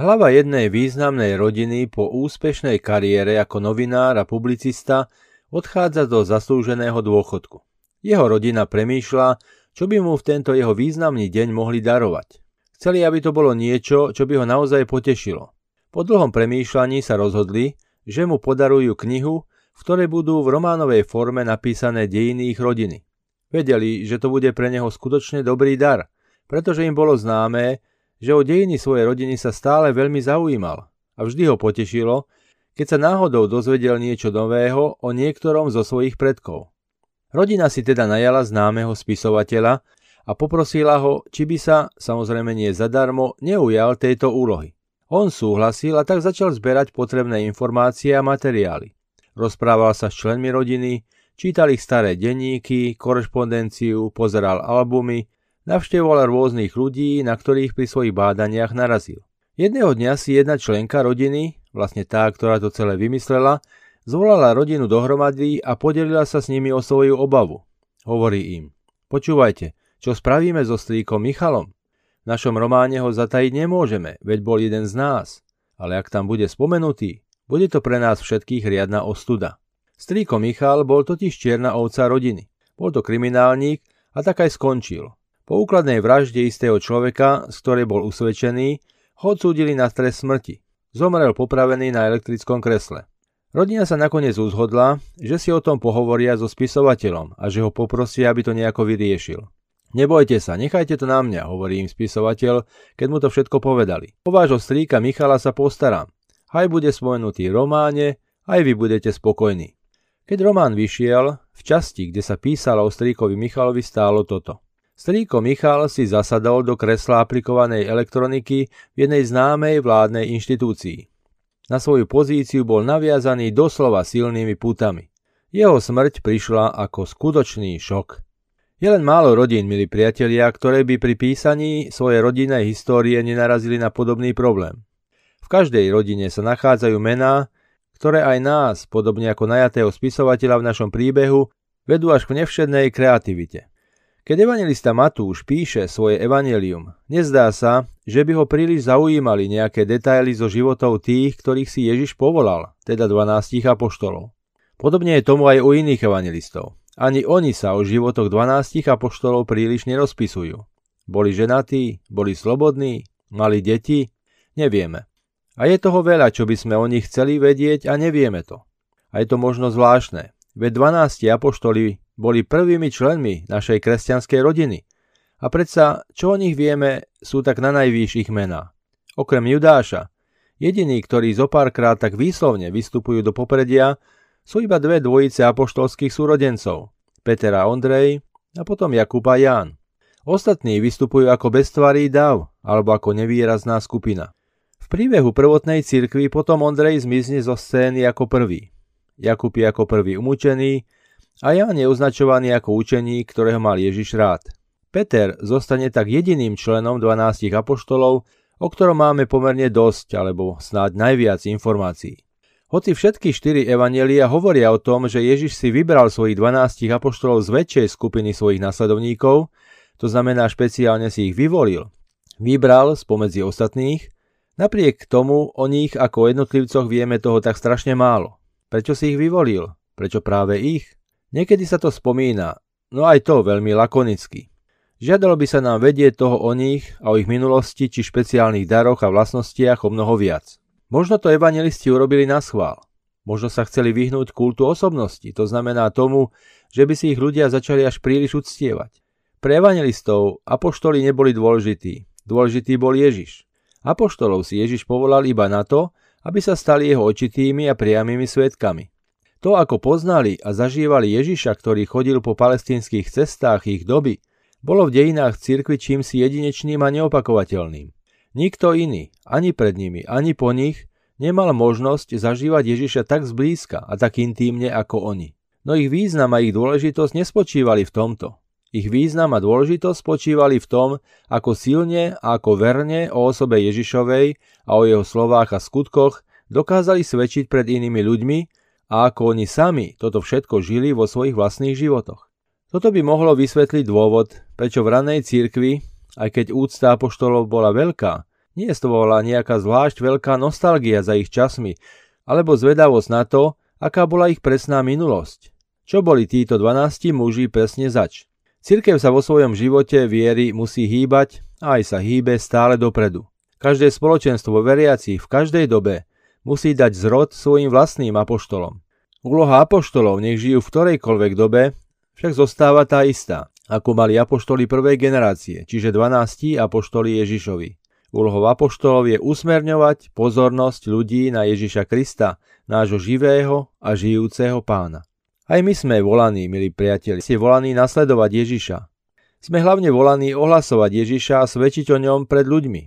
Hlava jednej významnej rodiny po úspešnej kariére ako novinár a publicista odchádza do zaslúženého dôchodku. Jeho rodina premýšľa, čo by mu v tento jeho významný deň mohli darovať. Chceli, aby to bolo niečo, čo by ho naozaj potešilo. Po dlhom premýšľaní sa rozhodli, že mu podarujú knihu, v ktorej budú v románovej forme napísané dejiny ich rodiny. Vedeli, že to bude pre neho skutočne dobrý dar, pretože im bolo známe, že o dejiny svojej rodiny sa stále veľmi zaujímal a vždy ho potešilo, keď sa náhodou dozvedel niečo nového o niektorom zo svojich predkov. Rodina si teda najala známeho spisovateľa a poprosila ho, či by sa, samozrejme nie zadarmo, neujal tejto úlohy. On súhlasil a tak začal zberať potrebné informácie a materiály. Rozprával sa s členmi rodiny, čítal ich staré denníky, korešpondenciu, pozeral albumy Navštevoval rôznych ľudí, na ktorých pri svojich bádaniach narazil. Jedného dňa si jedna členka rodiny, vlastne tá, ktorá to celé vymyslela, zvolala rodinu dohromady a podelila sa s nimi o svoju obavu. Hovorí im, počúvajte, čo spravíme so strýkom Michalom? V našom románe ho zatajiť nemôžeme, veď bol jeden z nás. Ale ak tam bude spomenutý, bude to pre nás všetkých riadna ostuda. Strýko Michal bol totiž čierna ovca rodiny. Bol to kriminálnik a tak aj skončil. Po úkladnej vražde istého človeka, z ktorej bol usvedčený, ho odsúdili na trest smrti. Zomrel popravený na elektrickom kresle. Rodina sa nakoniec uzhodla, že si o tom pohovoria so spisovateľom a že ho poprosia, aby to nejako vyriešil. Nebojte sa, nechajte to na mňa, hovorí im spisovateľ, keď mu to všetko povedali. Po vášho strýka Michala sa postaram. Aj bude spomenutý v románe, aj vy budete spokojní. Keď román vyšiel, v časti, kde sa písalo o strýkovi Michalovi, stálo toto. Strýko Michal si zasadol do kresla aplikovanej elektroniky v jednej známej vládnej inštitúcii. Na svoju pozíciu bol naviazaný doslova silnými putami. Jeho smrť prišla ako skutočný šok. Je len málo rodín, milí priatelia, ktoré by pri písaní svojej rodinnej histórie nenarazili na podobný problém. V každej rodine sa nachádzajú mená, ktoré aj nás, podobne ako najatého spisovateľa v našom príbehu, vedú až k nevšednej kreativite. Keď evangelista Matúš píše svoje evanelium, nezdá sa, že by ho príliš zaujímali nejaké detaily zo životov tých, ktorých si Ježiš povolal, teda 12 apoštolov. Podobne je tomu aj u iných evangelistov. Ani oni sa o životoch 12 apoštolov príliš nerozpisujú. Boli ženatí, boli slobodní, mali deti, nevieme. A je toho veľa, čo by sme o nich chceli vedieť a nevieme to. A je to možno zvláštne. Veď 12 apoštoli boli prvými členmi našej kresťanskej rodiny. A predsa, čo o nich vieme, sú tak na najvýš ich mená. Okrem Judáša, jediní, ktorí zo párkrát tak výslovne vystupujú do popredia, sú iba dve dvojice apoštolských súrodencov, Peter a Ondrej a potom Jakub a Ján. Ostatní vystupujú ako beztvarý dav alebo ako nevýrazná skupina. V príbehu prvotnej cirkvi potom Ondrej zmizne zo scény ako prvý. Jakub je ako prvý umúčený, a Ján je označovaný ako učeník, ktorého mal Ježiš rád. Peter zostane tak jediným členom 12 apoštolov, o ktorom máme pomerne dosť, alebo snáď najviac informácií. Hoci všetky štyri evanelia hovoria o tom, že Ježiš si vybral svojich 12 apoštolov z väčšej skupiny svojich nasledovníkov, to znamená špeciálne si ich vyvolil, vybral spomedzi ostatných, napriek tomu o nich ako jednotlivcoch vieme toho tak strašne málo. Prečo si ich vyvolil? Prečo práve ich? Niekedy sa to spomína, no aj to veľmi lakonicky. Žiadalo by sa nám vedieť toho o nich a o ich minulosti či špeciálnych daroch a vlastnostiach o mnoho viac. Možno to evangelisti urobili na schvál. Možno sa chceli vyhnúť kultu osobnosti, to znamená tomu, že by si ich ľudia začali až príliš uctievať. Pre evangelistov apoštoli neboli dôležití, dôležitý bol Ježiš. Apoštolov si Ježiš povolal iba na to, aby sa stali jeho očitými a priamými svetkami. To, ako poznali a zažívali Ježiša, ktorý chodil po palestínskych cestách ich doby, bolo v dejinách cirkvi čímsi jedinečným a neopakovateľným. Nikto iný, ani pred nimi, ani po nich, nemal možnosť zažívať Ježiša tak zblízka a tak intímne ako oni. No ich význam a ich dôležitosť nespočívali v tomto. Ich význam a dôležitosť spočívali v tom, ako silne a ako verne o osobe Ježišovej a o jeho slovách a skutkoch dokázali svedčiť pred inými ľuďmi, a ako oni sami toto všetko žili vo svojich vlastných životoch. Toto by mohlo vysvetliť dôvod, prečo v ranej cirkvi, aj keď úcta apoštolov bola veľká, Nie stvovala nejaká zvlášť veľká nostalgia za ich časmi, alebo zvedavosť na to, aká bola ich presná minulosť. Čo boli títo 12 muži presne zač? Cirkev sa vo svojom živote viery musí hýbať a aj sa hýbe stále dopredu. Každé spoločenstvo veriacich v každej dobe musí dať zrod svojim vlastným apoštolom. Úloha apoštolov, nech žijú v ktorejkoľvek dobe, však zostáva tá istá, ako mali apoštoli prvej generácie, čiže 12 apoštoli Ježišovi. Úlohou apoštolov je usmerňovať pozornosť ľudí na Ježiša Krista, nášho živého a žijúceho pána. Aj my sme volaní, milí priatelia, ste volaní nasledovať Ježiša. Sme hlavne volaní ohlasovať Ježiša a svedčiť o ňom pred ľuďmi.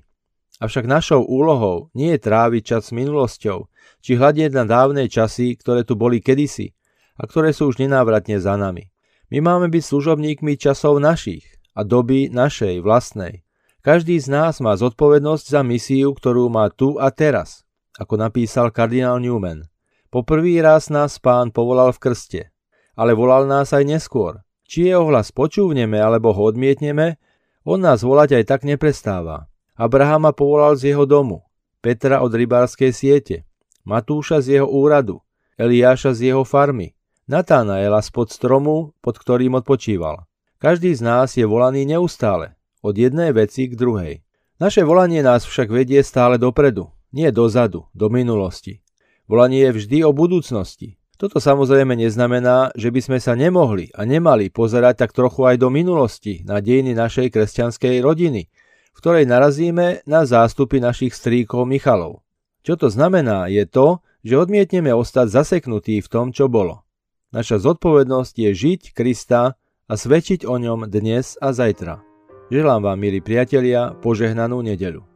Avšak našou úlohou nie je tráviť čas s minulosťou, či hľadieť na dávne časy, ktoré tu boli kedysi a ktoré sú už nenávratne za nami. My máme byť služobníkmi časov našich a doby našej vlastnej. Každý z nás má zodpovednosť za misiu, ktorú má tu a teraz, ako napísal kardinál Newman. Po prvý raz nás pán povolal v krste, ale volal nás aj neskôr. Či jeho hlas počúvneme alebo ho odmietneme, on nás volať aj tak neprestáva. Abrahama povolal z jeho domu, Petra od rybárskej siete, Matúša z jeho úradu, Eliáša z jeho farmy, Natánaela spod stromu, pod ktorým odpočíval. Každý z nás je volaný neustále, od jednej veci k druhej. Naše volanie nás však vedie stále dopredu, nie dozadu, do minulosti. Volanie je vždy o budúcnosti. Toto samozrejme neznamená, že by sme sa nemohli a nemali pozerať tak trochu aj do minulosti na dejiny našej kresťanskej rodiny, v ktorej narazíme na zástupy našich stríkov Michalov. Čo to znamená je to, že odmietneme ostať zaseknutí v tom, čo bolo. Naša zodpovednosť je žiť Krista a svedčiť o ňom dnes a zajtra. Želám vám, milí priatelia, požehnanú nedeľu.